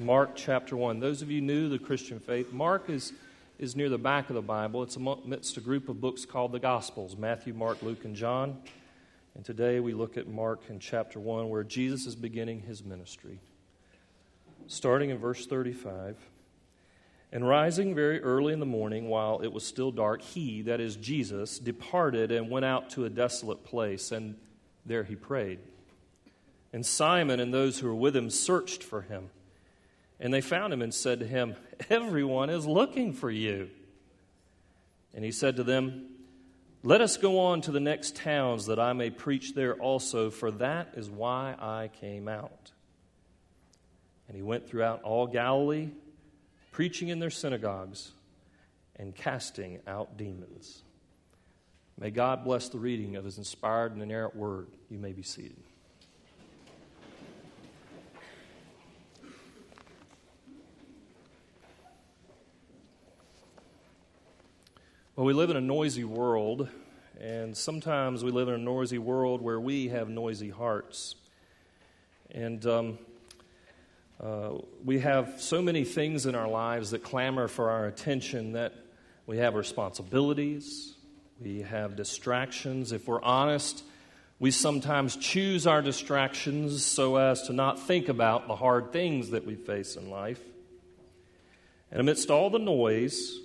Mark chapter 1. Those of you new to the Christian faith, Mark is, is near the back of the Bible. It's amidst a group of books called the Gospels Matthew, Mark, Luke, and John. And today we look at Mark in chapter 1, where Jesus is beginning his ministry. Starting in verse 35. And rising very early in the morning, while it was still dark, he, that is Jesus, departed and went out to a desolate place, and there he prayed. And Simon and those who were with him searched for him. And they found him and said to him, Everyone is looking for you. And he said to them, Let us go on to the next towns that I may preach there also, for that is why I came out. And he went throughout all Galilee, preaching in their synagogues and casting out demons. May God bless the reading of his inspired and inerrant word. You may be seated. Well, we live in a noisy world, and sometimes we live in a noisy world where we have noisy hearts. And um, uh, we have so many things in our lives that clamor for our attention that we have responsibilities, we have distractions. If we're honest, we sometimes choose our distractions so as to not think about the hard things that we face in life. And amidst all the noise,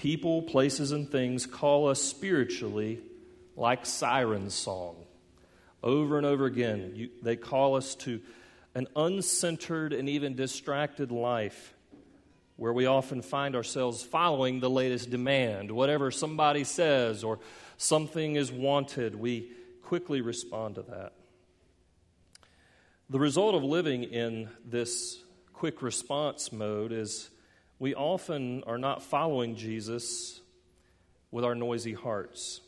people, places, and things call us spiritually like siren song. Over and over again, you, they call us to an uncentered and even distracted life where we often find ourselves following the latest demand. Whatever somebody says or something is wanted, we quickly respond to that. The result of living in this quick response mode is we often are not following Jesus with our noisy hearts.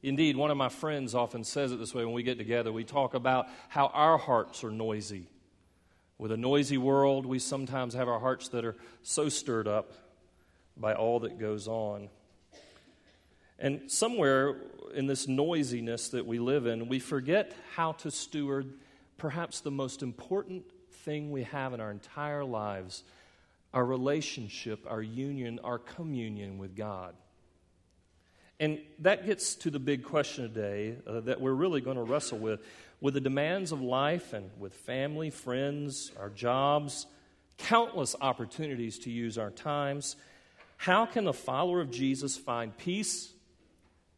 Indeed, one of my friends often says it this way when we get together. We talk about how our hearts are noisy. With a noisy world, we sometimes have our hearts that are so stirred up by all that goes on. And somewhere in this noisiness that we live in, we forget how to steward perhaps the most important thing we have in our entire lives our relationship, our union, our communion with God. And that gets to the big question today uh, that we're really going to wrestle with. With the demands of life and with family, friends, our jobs, countless opportunities to use our times, how can the follower of Jesus find peace?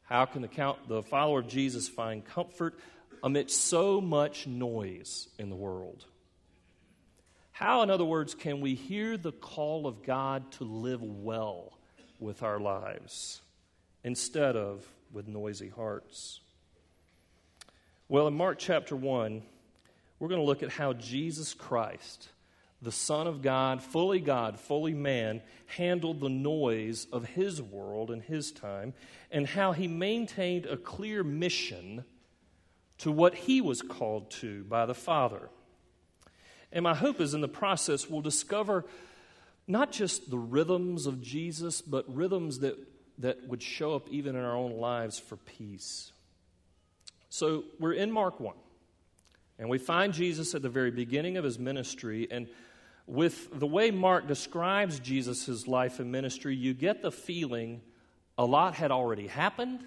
How can the, count, the follower of Jesus find comfort amidst so much noise in the world? How, in other words, can we hear the call of God to live well with our lives instead of with noisy hearts? Well, in Mark chapter 1, we're going to look at how Jesus Christ, the Son of God, fully God, fully man, handled the noise of his world and his time, and how he maintained a clear mission to what he was called to by the Father. And my hope is in the process we'll discover not just the rhythms of Jesus, but rhythms that, that would show up even in our own lives for peace. So we're in Mark 1, and we find Jesus at the very beginning of his ministry. And with the way Mark describes Jesus' life and ministry, you get the feeling a lot had already happened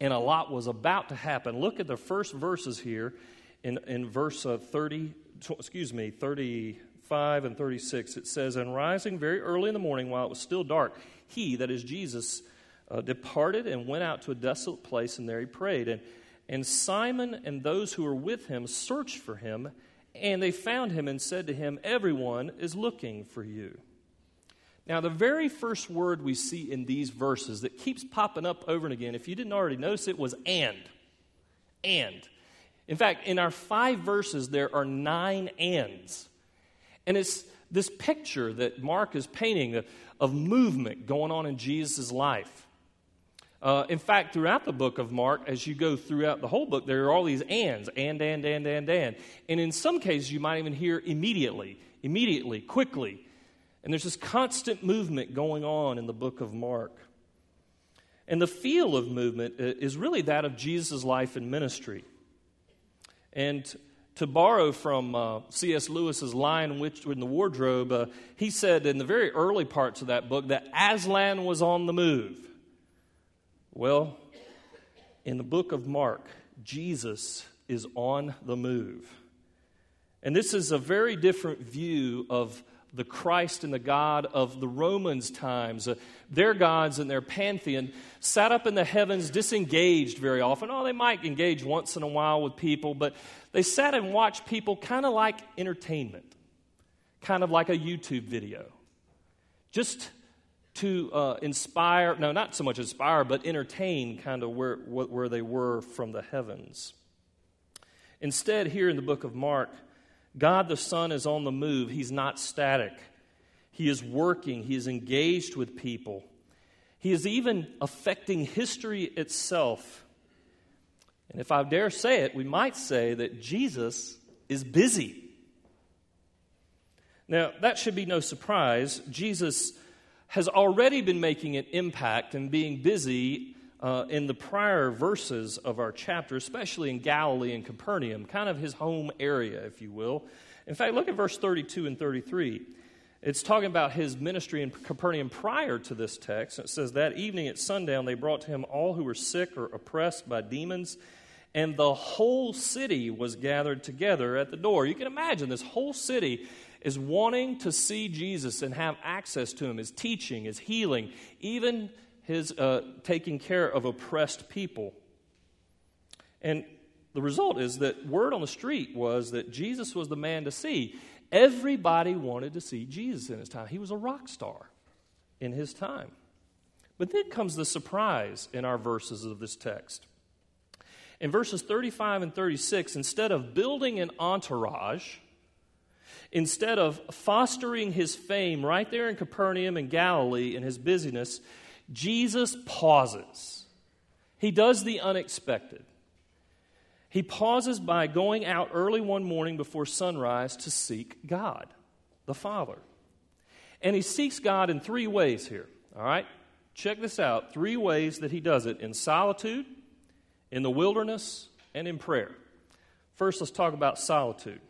and a lot was about to happen. Look at the first verses here in, in verse uh, 30 excuse me, 35 and 36, it says, And rising very early in the morning while it was still dark, he, that is Jesus, uh, departed and went out to a desolate place, and there he prayed. And, and Simon and those who were with him searched for him, and they found him and said to him, Everyone is looking for you. Now, the very first word we see in these verses that keeps popping up over and again, if you didn't already notice it, was and. And. In fact, in our five verses, there are nine ands. And it's this picture that Mark is painting of, movement going on in Jesus' life. Uh, in fact, throughout the book of Mark, as you go throughout the whole book, there are all these ands and, and, and, and, and. And in some cases, you might even hear immediately, immediately, quickly. And there's this constant movement going on in the book of Mark. And the feel of movement is really that of Jesus' life and ministry. And To borrow from uh, C.S. Lewis's Lion Witch in the Wardrobe, uh, he said in the very early parts of that book that Aslan was on the move. Well, in the book of Mark, Jesus is on the move. And this is a very different view of the Christ and the God of the Romans' times. Uh, their gods and their pantheon sat up in the heavens, disengaged very often. Oh, they might engage once in a while with people, but they sat and watched people kind of like entertainment, kind of like a YouTube video. Just to uh, inspire, no, not so much inspire, but entertain kind of where, where they were from the heavens. Instead, here in the book of Mark, God the Son is on the move. He's not static. He is working, He is engaged with people. He is even affecting history itself. And if I dare say it, we might say that Jesus is busy. Now, that should be no surprise. Jesus has already been making an impact and being busy uh, in the prior verses of our chapter, especially in Galilee and Capernaum, kind of his home area, if you will. In fact, look at verse 32 and 33. It's talking about his ministry in Capernaum prior to this text. It says, That evening at sundown, they brought to him all who were sick or oppressed by demons, and the whole city was gathered together at the door. You can imagine this whole city is wanting to see Jesus and have access to him, his teaching, his healing, even his uh, taking care of oppressed people. And the result is that word on the street was that Jesus was the man to see. Everybody wanted to see Jesus in his time. He was a rock star in his time. But then comes the surprise in our verses of this text. In verses 35 and 36, instead of building an entourage, instead of fostering his fame right there in Capernaum and Galilee in his busyness, Jesus pauses. He does the unexpected. He pauses by going out early one morning before sunrise to seek God, the Father. And he seeks God in three ways here. All right? Check this out three ways that he does it in solitude, in the wilderness, and in prayer. First, let's talk about solitude.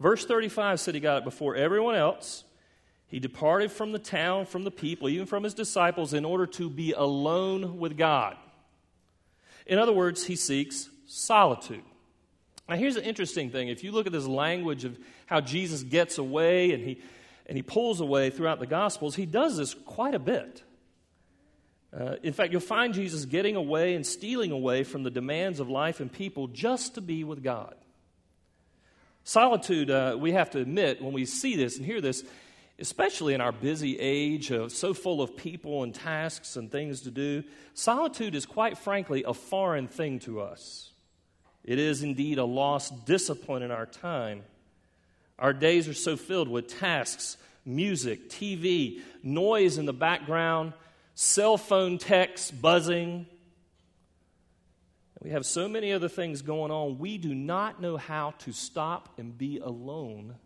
Verse 35 said he got it before everyone else. He departed from the town, from the people, even from his disciples, in order to be alone with God. In other words, he seeks solitude. Now, here's an interesting thing. If you look at this language of how Jesus gets away and he, and he pulls away throughout the Gospels, he does this quite a bit. Uh, in fact, you'll find Jesus getting away and stealing away from the demands of life and people just to be with God. Solitude, uh, we have to admit, when we see this and hear this, especially in our busy age, so full of people and tasks and things to do, solitude is quite frankly a foreign thing to us. It is indeed a lost discipline in our time. Our days are so filled with tasks, music, TV, noise in the background, cell phone texts buzzing. We have so many other things going on, we do not know how to stop and be alone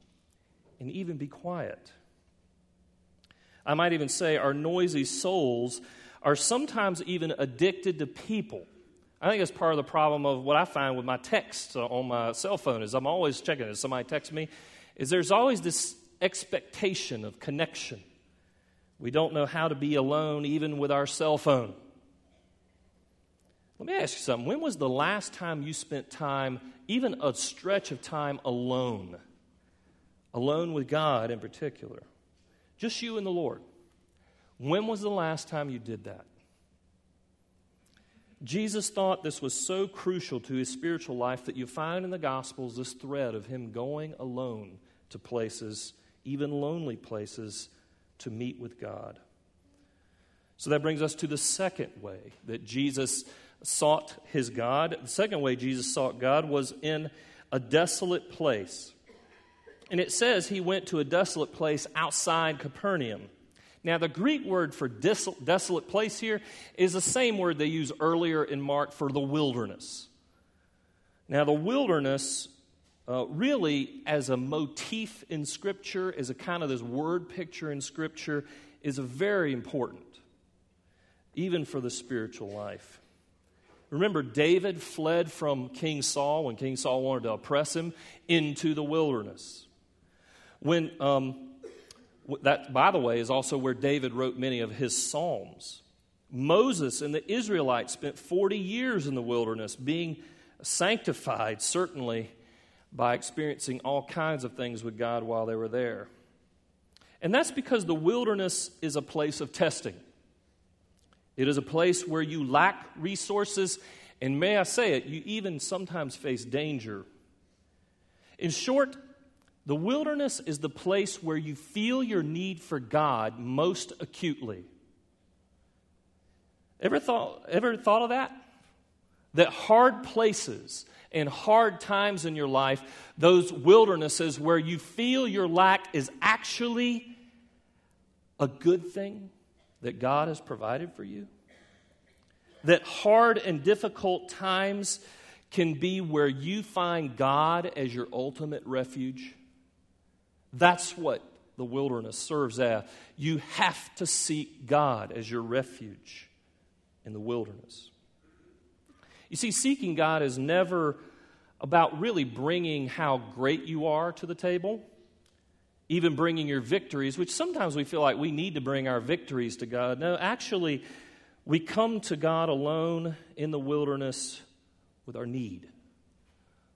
and even be quiet. I might even say our noisy souls are sometimes even addicted to people. I think that's part of the problem of what I find with my texts uh, on my cell phone is I'm always checking it. Somebody texts me, is there's always this expectation of connection. We don't know how to be alone even with our cell phone. Let me ask you something. When was the last time you spent time, even a stretch of time, alone? Alone with God in particular. Just you and the Lord. When was the last time you did that? Jesus thought this was so crucial to his spiritual life that you find in the Gospels this thread of him going alone to places, even lonely places, to meet with God. So that brings us to the second way that Jesus sought his God. The second way Jesus sought God was in a desolate place. And it says he went to a desolate place outside Capernaum. Now, the Greek word for desolate place here is the same word they use earlier in Mark for the wilderness. Now, the wilderness, uh, really, as a motif in Scripture, as a kind of this word picture in Scripture, is very important, even for the spiritual life. Remember, David fled from King Saul when King Saul wanted to oppress him into the wilderness. When um, that, by the way, is also where David wrote many of his psalms. Moses and the Israelites spent 40 years in the wilderness being sanctified, certainly by experiencing all kinds of things with God while they were there. And that's because the wilderness is a place of testing. It is a place where you lack resources, and may I say it, you even sometimes face danger. In short, the wilderness is the place where you feel your need for God most acutely. Ever thought, ever thought of that? That hard places and hard times in your life, those wildernesses where you feel your lack is actually a good thing that God has provided for you? That hard and difficult times can be where you find God as your ultimate refuge? That's what the wilderness serves as. You have to seek God as your refuge in the wilderness. You see, seeking God is never about really bringing how great you are to the table, even bringing your victories, which sometimes we feel like we need to bring our victories to God. No, actually, we come to God alone in the wilderness with our need,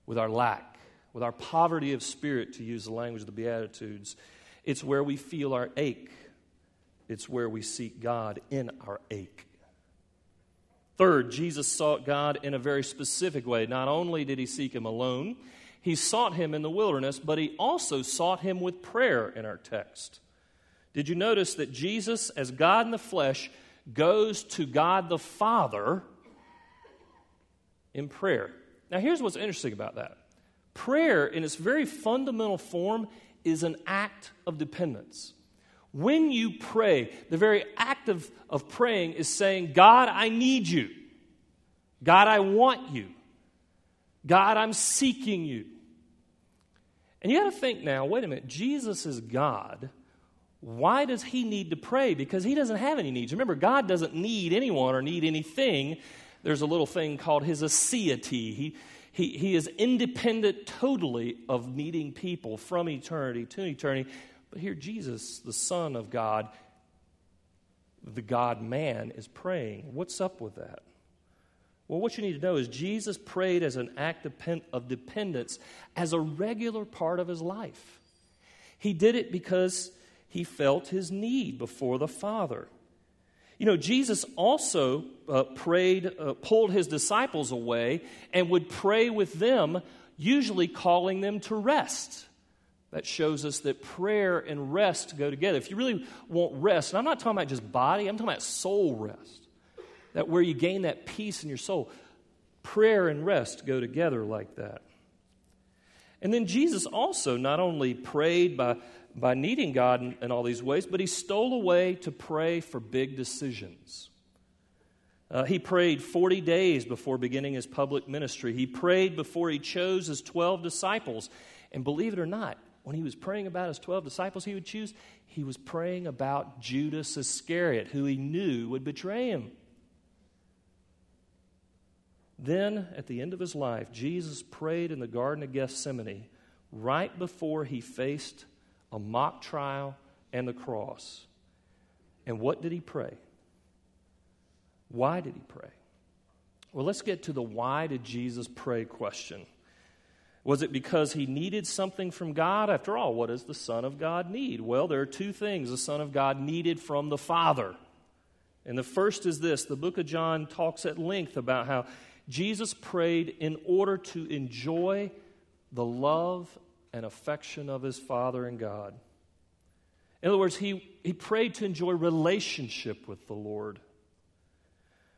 with our lack, with our poverty of spirit, to use the language of the Beatitudes. It's where we feel our ache, it's where we seek God in our ache. Third, Jesus sought God in a very specific way. Not only did he seek him alone, he sought him in the wilderness, but he also sought him with prayer in our text. Did you notice that Jesus, as God in the flesh, goes to God the Father in prayer? Now, here's what's interesting about that prayer, in its very fundamental form, is an act of dependence. When you pray, the very act of, of praying is saying, God, I need you. God, I want you. God, I'm seeking you. And you got to think now wait a minute, Jesus is God. Why does he need to pray? Because he doesn't have any needs. Remember, God doesn't need anyone or need anything. There's a little thing called his aseity. He, he, he is independent totally of needing people from eternity to eternity. But here, Jesus, the Son of God, the God man, is praying. What's up with that? Well, what you need to know is Jesus prayed as an act of dependence as a regular part of his life. He did it because he felt his need before the Father. You know, Jesus also uh, prayed, uh, pulled his disciples away, and would pray with them, usually calling them to rest that shows us that prayer and rest go together. If you really want rest, and I'm not talking about just body, I'm talking about soul rest, that where you gain that peace in your soul, prayer and rest go together like that. And then Jesus also not only prayed by, by needing God in, in all these ways, but he stole away to pray for big decisions. Uh, he prayed 40 days before beginning his public ministry. He prayed before he chose his 12 disciples. And believe it or not, when he was praying about his 12 disciples he would choose, he was praying about Judas Iscariot, who he knew would betray him. Then, at the end of his life, Jesus prayed in the Garden of Gethsemane right before he faced a mock trial and the cross. And what did he pray? Why did he pray? Well, let's get to the why did Jesus pray question. Was it because he needed something from God? After all, what does the Son of God need? Well, there are two things the Son of God needed from the Father. And the first is this the book of John talks at length about how Jesus prayed in order to enjoy the love and affection of his Father and God. In other words, he, he prayed to enjoy relationship with the Lord.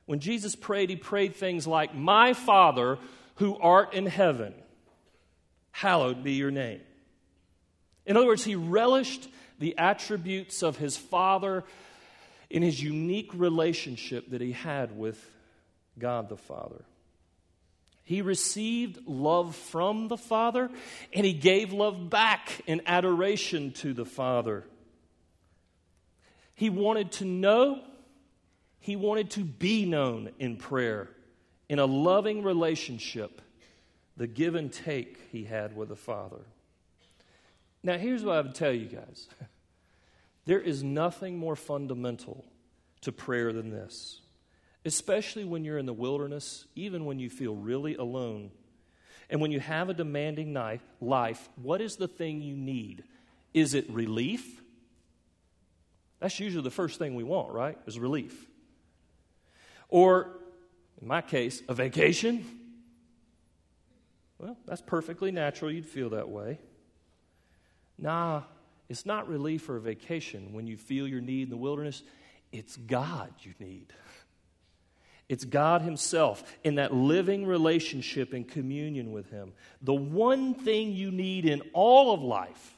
When Jesus prayed, he prayed things like, My Father who art in heaven hallowed be your name. In other words, he relished the attributes of his Father in his unique relationship that he had with God the Father. He received love from the Father, and he gave love back in adoration to the Father. He wanted to know, he wanted to be known in prayer in a loving relationship, the give and take he had with the Father. Now, here's what I would tell you guys there is nothing more fundamental to prayer than this, especially when you're in the wilderness, even when you feel really alone. And when you have a demanding life, what is the thing you need? Is it relief? That's usually the first thing we want, right? Is relief. Or, in my case, a vacation. Well, that's perfectly natural. You'd feel that way. Nah, it's not relief or a vacation when you feel your need in the wilderness. It's God you need. It's God Himself in that living relationship and communion with Him. The one thing you need in all of life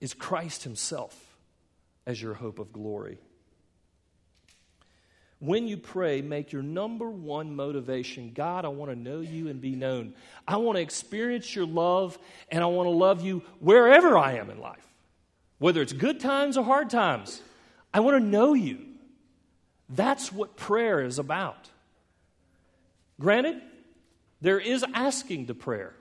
is Christ Himself as your hope of glory. When you pray, make your number one motivation God, I want to know you and be known. I want to experience your love, and I want to love you wherever I am in life, whether it's good times or hard times. I want to know you. That's what prayer is about. Granted, there is asking to prayer.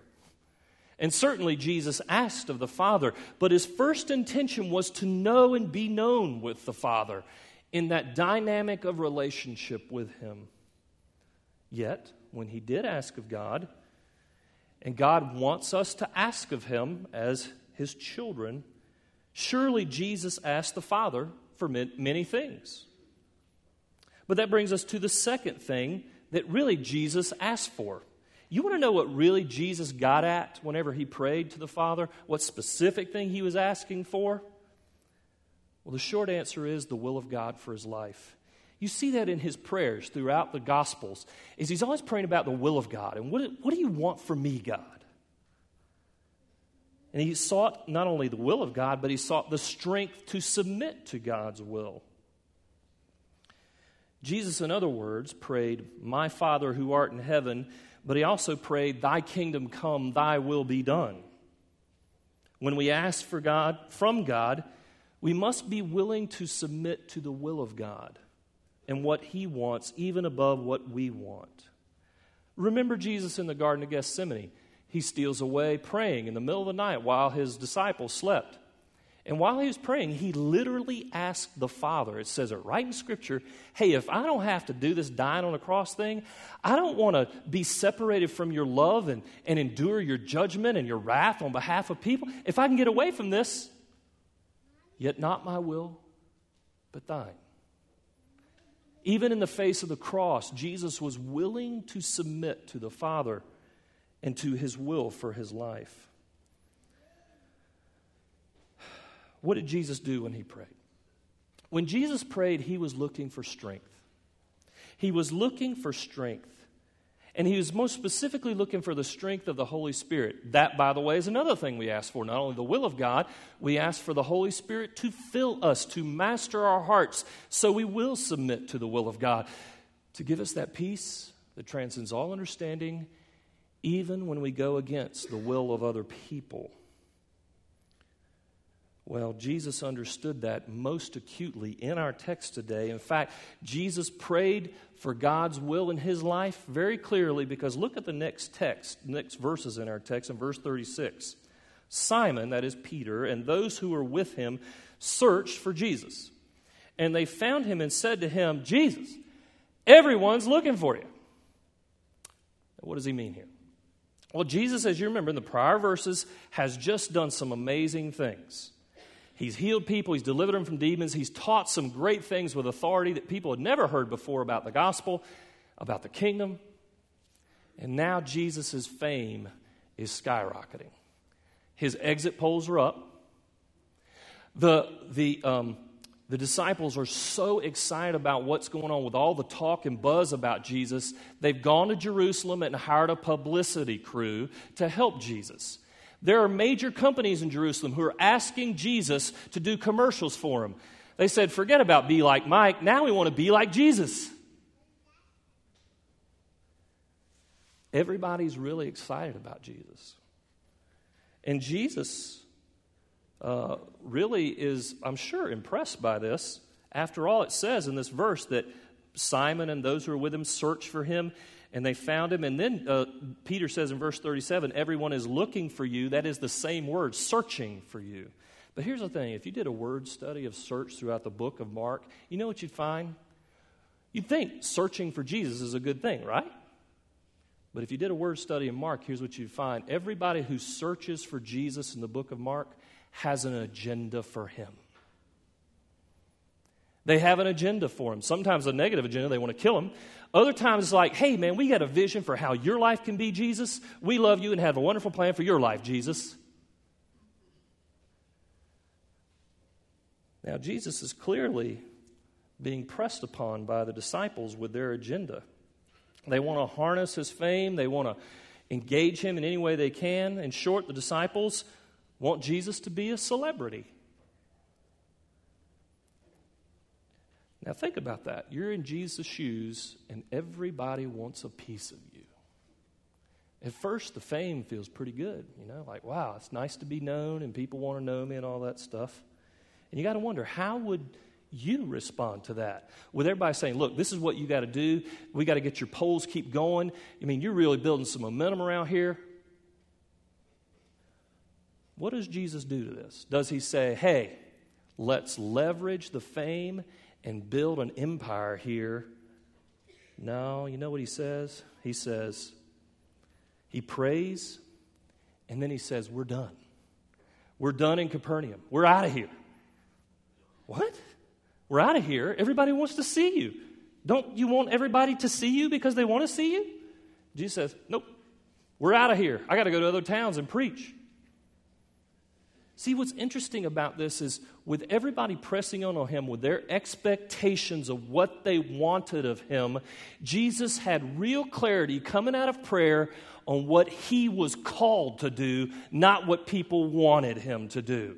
And certainly Jesus asked of the Father, but his first intention was to know and be known with the Father in that dynamic of relationship with him. Yet, when he did ask of God, and God wants us to ask of him as his children, surely Jesus asked the Father for many things. But that brings us to the second thing that really Jesus asked for. You want to know what really Jesus got at whenever he prayed to the Father? What specific thing he was asking for? Well, the short answer is the will of God for his life. You see that in his prayers throughout the Gospels, is he's always praying about the will of God. And what, what do you want from me, God? And he sought not only the will of God, but he sought the strength to submit to God's will. Jesus, in other words, prayed, My Father who art in heaven, but he also prayed, Thy kingdom come, thy will be done. When we ask for God, from God, we must be willing to submit to the will of God and what he wants, even above what we want. Remember Jesus in the Garden of Gethsemane. He steals away praying in the middle of the night while his disciples slept. And while he was praying, he literally asked the Father, it says it right in Scripture, hey, if I don't have to do this dying on a cross thing, I don't want to be separated from your love and, and endure your judgment and your wrath on behalf of people. If I can get away from this, yet not my will, but thine. Even in the face of the cross, Jesus was willing to submit to the Father and to his will for his life. What did Jesus do when he prayed? When Jesus prayed, he was looking for strength. He was looking for strength. And he was most specifically looking for the strength of the Holy Spirit. That, by the way, is another thing we ask for. Not only the will of God, we ask for the Holy Spirit to fill us, to master our hearts, so we will submit to the will of God, to give us that peace that transcends all understanding even when we go against the will of other people. Well, Jesus understood that most acutely in our text today. In fact, Jesus prayed for God's will in his life very clearly because look at the next text, next verses in our text in verse 36. Simon, that is Peter, and those who were with him searched for Jesus. And they found him and said to him, Jesus, everyone's looking for you. What does he mean here? Well, Jesus, as you remember in the prior verses, has just done some amazing things. He's healed people, he's delivered them from demons, he's taught some great things with authority that people had never heard before about the gospel, about the kingdom. And now Jesus' fame is skyrocketing. His exit polls are up. The, the, um, the disciples are so excited about what's going on with all the talk and buzz about Jesus, they've gone to Jerusalem and hired a publicity crew to help Jesus. There are major companies in Jerusalem who are asking Jesus to do commercials for them. They said, forget about be like Mike, now we want to be like Jesus. Everybody's really excited about Jesus. And Jesus uh, really is, I'm sure, impressed by this. After all, it says in this verse that Simon and those who were with him searched for him and they found him. And then uh, Peter says in verse 37 everyone is looking for you. That is the same word, searching for you. But here's the thing if you did a word study of search throughout the book of Mark, you know what you'd find? You'd think searching for Jesus is a good thing, right? But if you did a word study in Mark, here's what you'd find everybody who searches for Jesus in the book of Mark has an agenda for him. They have an agenda for him. Sometimes a negative agenda, they want to kill him. Other times it's like, hey, man, we got a vision for how your life can be, Jesus. We love you and have a wonderful plan for your life, Jesus. Now, Jesus is clearly being pressed upon by the disciples with their agenda. They want to harness his fame, they want to engage him in any way they can. In short, the disciples want Jesus to be a celebrity. Now, think about that. You're in Jesus' shoes, and everybody wants a piece of you. At first, the fame feels pretty good. You know, like, wow, it's nice to be known, and people want to know me and all that stuff. And you got to wonder, how would you respond to that? With everybody saying, look, this is what you got to do. We got to get your polls keep going. I mean, you're really building some momentum around here. What does Jesus do to this? Does he say, hey, let's leverage the fame and build an empire here? No, you know what he says? He says, he prays, and then he says, we're done. We're done in Capernaum. We're out of here. What? We're out of here. Everybody wants to see you. Don't you want everybody to see you because they want to see you? Jesus says, Nope. We're out of here. I got to go to other towns and preach. See, what's interesting about this is with everybody pressing on on him with their expectations of what they wanted of him, Jesus had real clarity coming out of prayer on what he was called to do, not what people wanted him to do.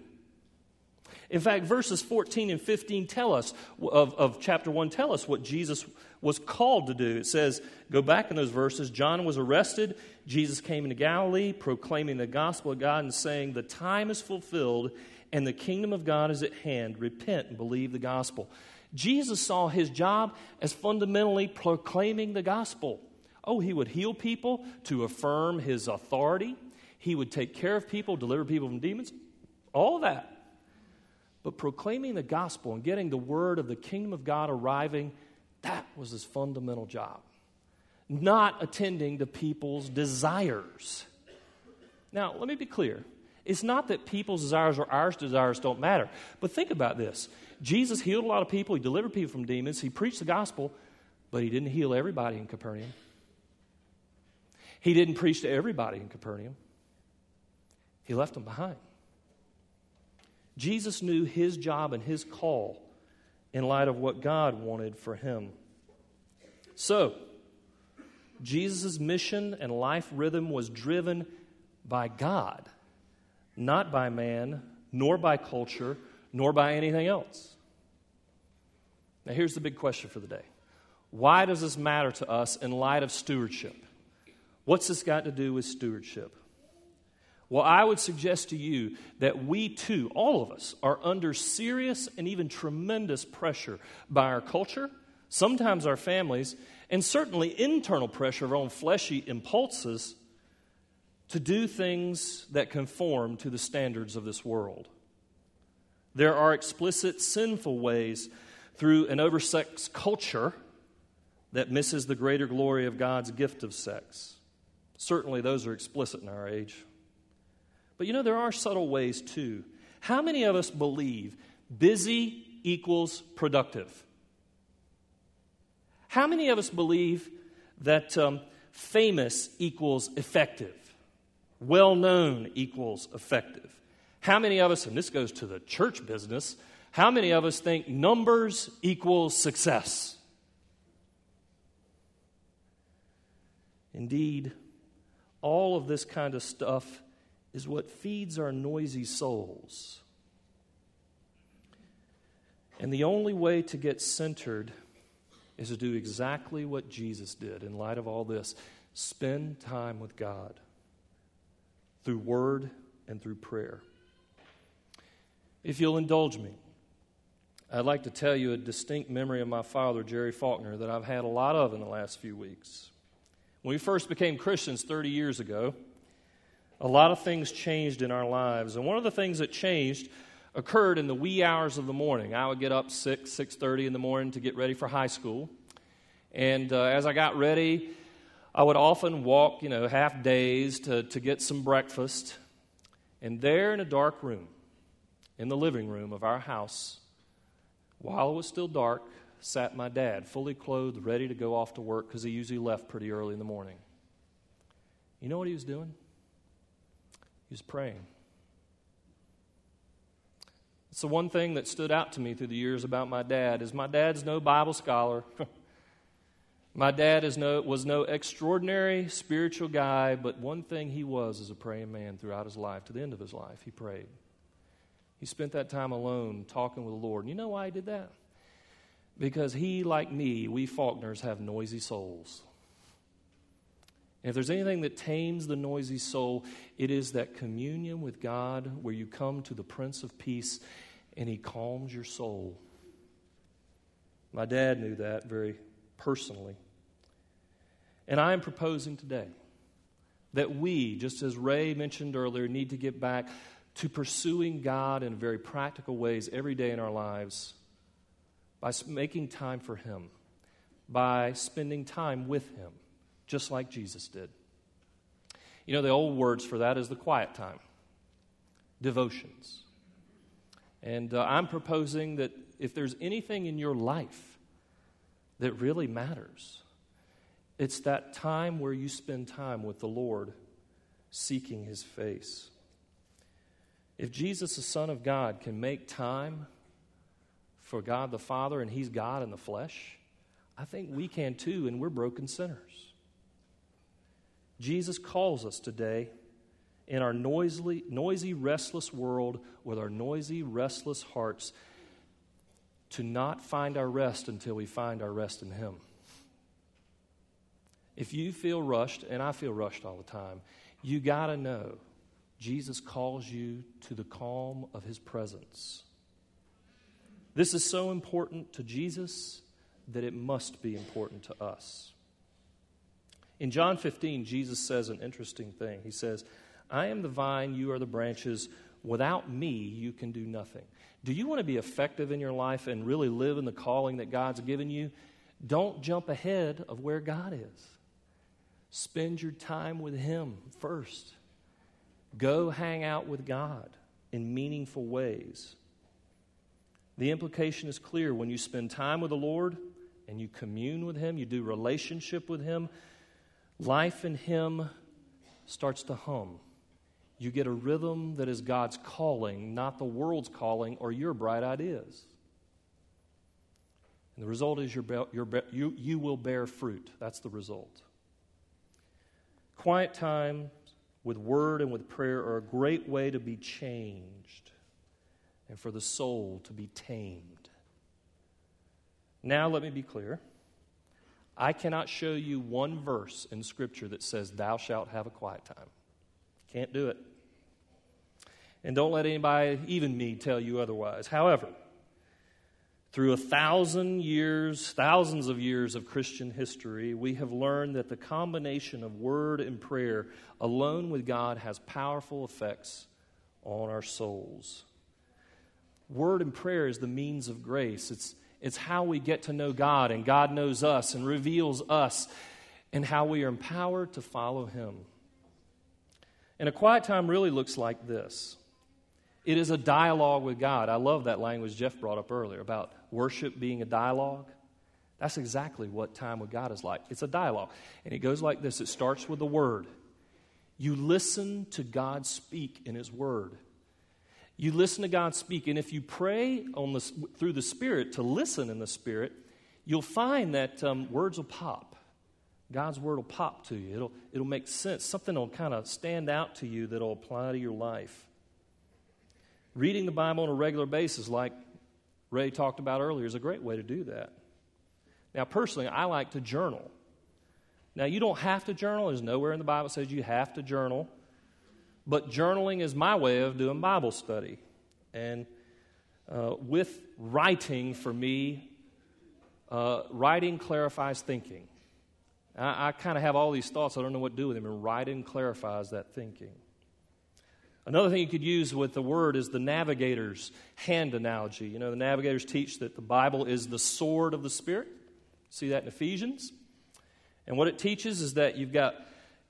In fact, verses 14 and 15 tell us, of, of chapter 1, tell us what Jesus was called to do. It says, go back in those verses, John was arrested. Jesus came into Galilee, proclaiming the gospel of God and saying, The time is fulfilled and the kingdom of God is at hand. Repent and believe the gospel. Jesus saw his job as fundamentally proclaiming the gospel. Oh, he would heal people to affirm his authority. He would take care of people, deliver people from demons. All that. But proclaiming the gospel and getting the word of the kingdom of God arriving, that was his fundamental job. Not attending to people's desires. Now, let me be clear. It's not that people's desires or our desires don't matter. But think about this Jesus healed a lot of people, he delivered people from demons, he preached the gospel, but he didn't heal everybody in Capernaum. He didn't preach to everybody in Capernaum, he left them behind. Jesus knew his job and his call in light of what God wanted for him. So, Jesus' mission and life rhythm was driven by God, not by man, nor by culture, nor by anything else. Now, here's the big question for the day Why does this matter to us in light of stewardship? What's this got to do with stewardship? Well, I would suggest to you that we too, all of us, are under serious and even tremendous pressure by our culture, sometimes our families, and certainly internal pressure of our own fleshy impulses to do things that conform to the standards of this world. There are explicit sinful ways through an oversexed culture that misses the greater glory of God's gift of sex. Certainly, those are explicit in our age. But you know, there are subtle ways too. How many of us believe busy equals productive? How many of us believe that um, famous equals effective? Well known equals effective? How many of us, and this goes to the church business, how many of us think numbers equals success? Indeed, all of this kind of stuff is what feeds our noisy souls. And the only way to get centered is to do exactly what Jesus did in light of all this spend time with God through word and through prayer. If you'll indulge me, I'd like to tell you a distinct memory of my father, Jerry Faulkner, that I've had a lot of in the last few weeks. When we first became Christians 30 years ago, a lot of things changed in our lives. And one of the things that changed occurred in the wee hours of the morning. I would get up 6, 6.30 in the morning to get ready for high school. And uh, as I got ready, I would often walk, you know, half days to, to get some breakfast. And there in a dark room, in the living room of our house, while it was still dark, sat my dad, fully clothed, ready to go off to work because he usually left pretty early in the morning. You know what he was doing? He was praying. It's the one thing that stood out to me through the years about my dad is my dad's no Bible scholar. my dad is no, was no extraordinary spiritual guy, but one thing he was is a praying man throughout his life. To the end of his life, he prayed. He spent that time alone talking with the Lord. And you know why he did that? Because he, like me, we Faulkners have noisy souls. And if there's anything that tames the noisy soul, it is that communion with God where you come to the Prince of Peace and he calms your soul. My dad knew that very personally. And I am proposing today that we, just as Ray mentioned earlier, need to get back to pursuing God in very practical ways every day in our lives by making time for Him, by spending time with Him, just like Jesus did. You know, the old words for that is the quiet time, devotions. And uh, I'm proposing that if there's anything in your life that really matters, it's that time where you spend time with the Lord seeking His face. If Jesus, the Son of God, can make time for God the Father and He's God in the flesh, I think we can too, and we're broken sinners. Jesus calls us today in our noisy, noisy, restless world with our noisy, restless hearts to not find our rest until we find our rest in Him. If you feel rushed, and I feel rushed all the time, you got to know Jesus calls you to the calm of his presence. This is so important to Jesus that it must be important to us. In John 15, Jesus says an interesting thing. He says, I am the vine, you are the branches. Without me, you can do nothing. Do you want to be effective in your life and really live in the calling that God's given you? Don't jump ahead of where God is. Spend your time with Him first. Go hang out with God in meaningful ways. The implication is clear. When you spend time with the Lord and you commune with Him, you do relationship with Him, life in Him starts to hum. You get a rhythm that is God's calling, not the world's calling or your bright ideas. And the result is you you, you will bear fruit. That's the result. Quiet time with word and with prayer are a great way to be changed and for the soul to be tamed. Now, let me be clear. I cannot show you one verse in Scripture that says, Thou shalt have a quiet time. Can't do it. And don't let anybody, even me, tell you otherwise. However, through a thousand years, thousands of years of Christian history, we have learned that the combination of word and prayer alone with God has powerful effects on our souls. Word and prayer is the means of grace. It's, it's how we get to know God, and God knows us and reveals us, and how we are empowered to follow Him. And a quiet time really looks like this it is a dialogue with God. I love that language Jeff brought up earlier about worship being a dialogue. That's exactly what time with God is like. It's a dialogue. And it goes like this it starts with the Word. You listen to God speak in His Word. You listen to God speak. And if you pray on the, through the Spirit to listen in the Spirit, you'll find that um, words will pop. God's Word will pop to you, it'll, it'll make sense. Something will kind of stand out to you that'll apply to your life. Reading the Bible on a regular basis, like Ray talked about earlier, is a great way to do that. Now, personally, I like to journal. Now, you don't have to journal. There's nowhere in the Bible says you have to journal. But journaling is my way of doing Bible study. And uh, with writing for me, uh, writing clarifies thinking. I, I kind of have all these thoughts, I don't know what to do with them, and writing clarifies that thinking. Another thing you could use with the word is the navigator's hand analogy. You know, the navigators teach that the Bible is the sword of the Spirit. See that in Ephesians? And what it teaches is that you've got,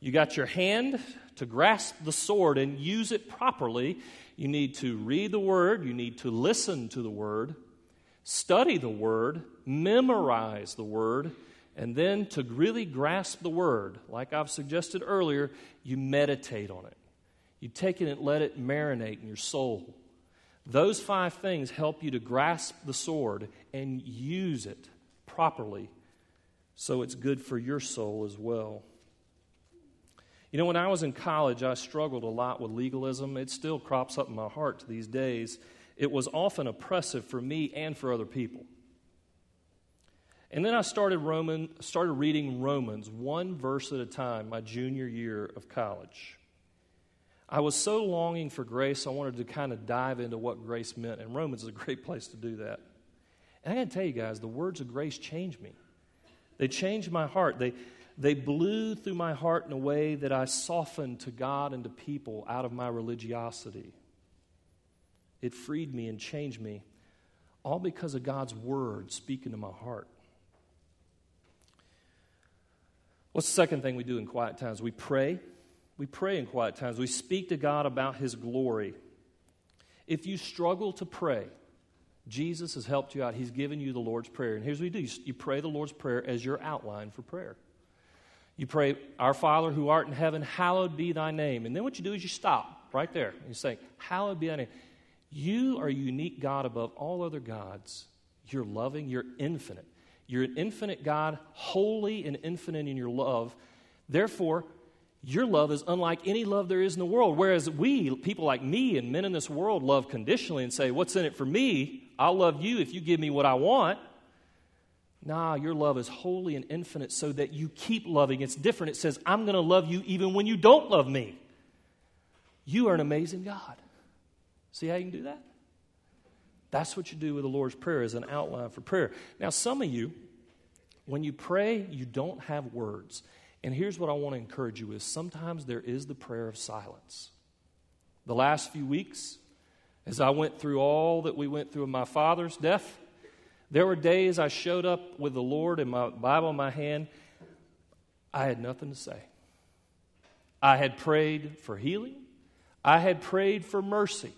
you got your hand to grasp the sword and use it properly. You need to read the word, you need to listen to the word, study the word, memorize the word, and then to really grasp the word, like I've suggested earlier, you meditate on it. You take it and let it marinate in your soul. Those five things help you to grasp the sword and use it properly so it's good for your soul as well. You know, when I was in college, I struggled a lot with legalism. It still crops up in my heart to these days. It was often oppressive for me and for other people. And then I started Roman, started reading Romans one verse at a time my junior year of college. I was so longing for grace, I wanted to kind of dive into what grace meant, and Romans is a great place to do that. And I got to tell you guys, the words of grace changed me. They changed my heart. They, they blew through my heart in a way that I softened to God and to people out of my religiosity. It freed me and changed me, all because of God's word speaking to my heart. What's the second thing we do in quiet times? We pray. We pray in quiet times. We speak to God about His glory. If you struggle to pray, Jesus has helped you out. He's given you the Lord's Prayer. And here's what you do you pray the Lord's Prayer as your outline for prayer. You pray, Our Father who art in heaven, hallowed be thy name. And then what you do is you stop right there. And you say, Hallowed be thy name. You are a unique God above all other gods. You're loving, you're infinite. You're an infinite God, holy and infinite in your love. Therefore, your love is unlike any love there is in the world. Whereas we, people like me and men in this world, love conditionally and say, What's in it for me? I'll love you if you give me what I want. Nah, your love is holy and infinite so that you keep loving. It's different. It says, I'm going to love you even when you don't love me. You are an amazing God. See how you can do that? That's what you do with the Lord's Prayer as an outline for prayer. Now, some of you, when you pray, you don't have words. And here's what I want to encourage you with sometimes there is the prayer of silence. The last few weeks, as I went through all that we went through in my father's death, there were days I showed up with the Lord and my Bible in my hand. I had nothing to say. I had prayed for healing, I had prayed for mercy.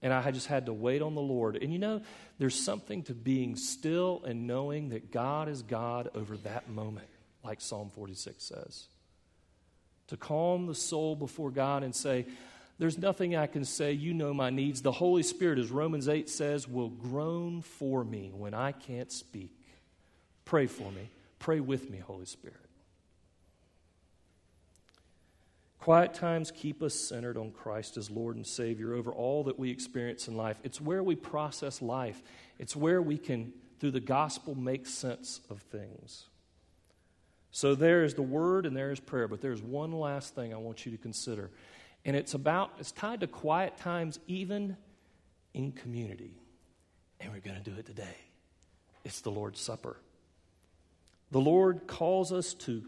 And I just had to wait on the Lord. And you know, there's something to being still and knowing that God is God over that moment like Psalm 46 says. To calm the soul before God and say, There's nothing I can say. You know my needs. The Holy Spirit, as Romans 8 says, will groan for me when I can't speak. Pray for me. Pray with me, Holy Spirit. Quiet times keep us centered on Christ as Lord and Savior over all that we experience in life. It's where we process life, it's where we can, through the gospel, make sense of things. So there is the word and there is prayer, but there's one last thing I want you to consider. And it's about, it's tied to quiet times, even in community. And we're going to do it today. It's the Lord's Supper. The Lord calls us to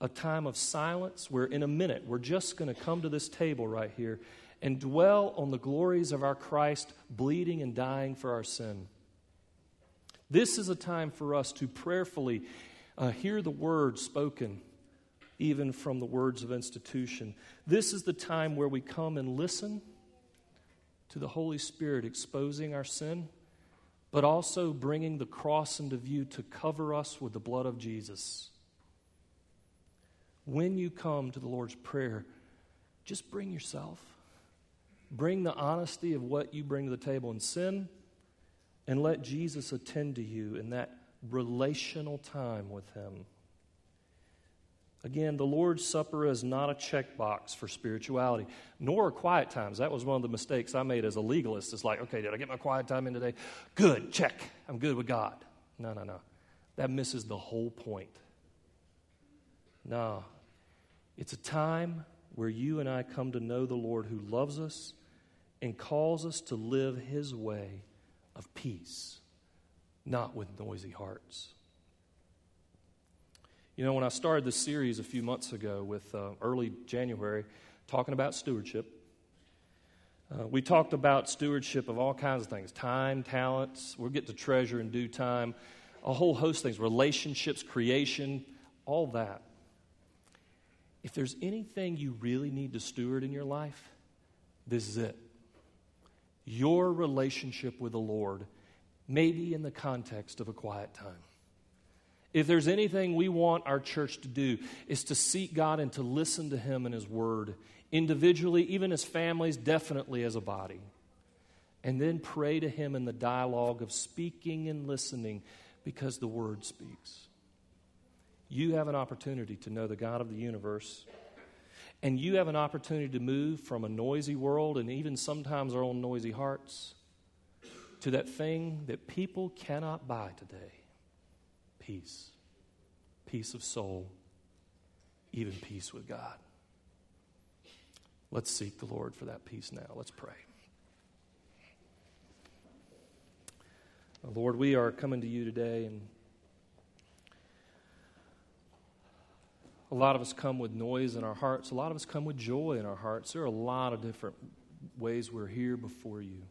a time of silence where, in a minute, we're just going to come to this table right here and dwell on the glories of our Christ bleeding and dying for our sin. This is a time for us to prayerfully uh, hear the word spoken, even from the words of institution. This is the time where we come and listen to the Holy Spirit exposing our sin, but also bringing the cross into view to cover us with the blood of Jesus. When you come to the Lord's Prayer, just bring yourself. Bring the honesty of what you bring to the table in sin, and let Jesus attend to you in that relational time with Him. Again, the Lord's Supper is not a checkbox for spirituality, nor quiet times. That was one of the mistakes I made as a legalist. It's like, okay, did I get my quiet time in today? Good, check. I'm good with God. No, no, no. That misses the whole point. No. It's a time where you and I come to know the Lord who loves us and calls us to live His way of peace, not with noisy hearts. You know, when I started this series a few months ago with uh, early January, talking about stewardship, uh, we talked about stewardship of all kinds of things time, talents, we'll get to treasure in due time, a whole host of things, relationships, creation, all that. If there's anything you really need to steward in your life, this is it. Your relationship with the Lord, maybe in the context of a quiet time. If there's anything we want our church to do, is to seek God and to listen to Him and His Word, individually, even as families, definitely as a body. And then pray to Him in the dialogue of speaking and listening because the Word speaks you have an opportunity to know the God of the universe. And you have an opportunity to move from a noisy world and even sometimes our own noisy hearts to that thing that people cannot buy today peace, peace of soul, even peace with God. Let's seek the Lord for that peace now. Let's pray. Lord, we are coming to you today and A lot of us come with noise in our hearts. A lot of us come with joy in our hearts. There are a lot of different ways we're here before you.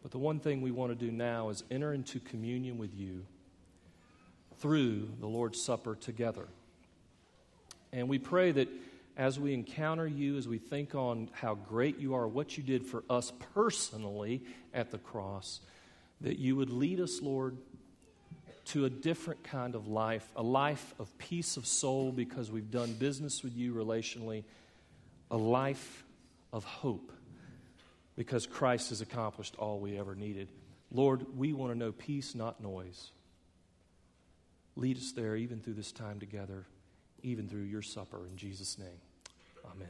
But the one thing we want to do now is enter into communion with you through the Lord's Supper together. And we pray that as we encounter you, as we think on how great you are, what you did for us personally at the cross, that you would lead us, Lord, to a different kind of life, a life of peace of soul because we've done business with you relationally, a life of hope because Christ has accomplished all we ever needed. Lord, we want to know peace, not noise. Lead us there even through this time together, even through your supper. In Jesus' name, amen.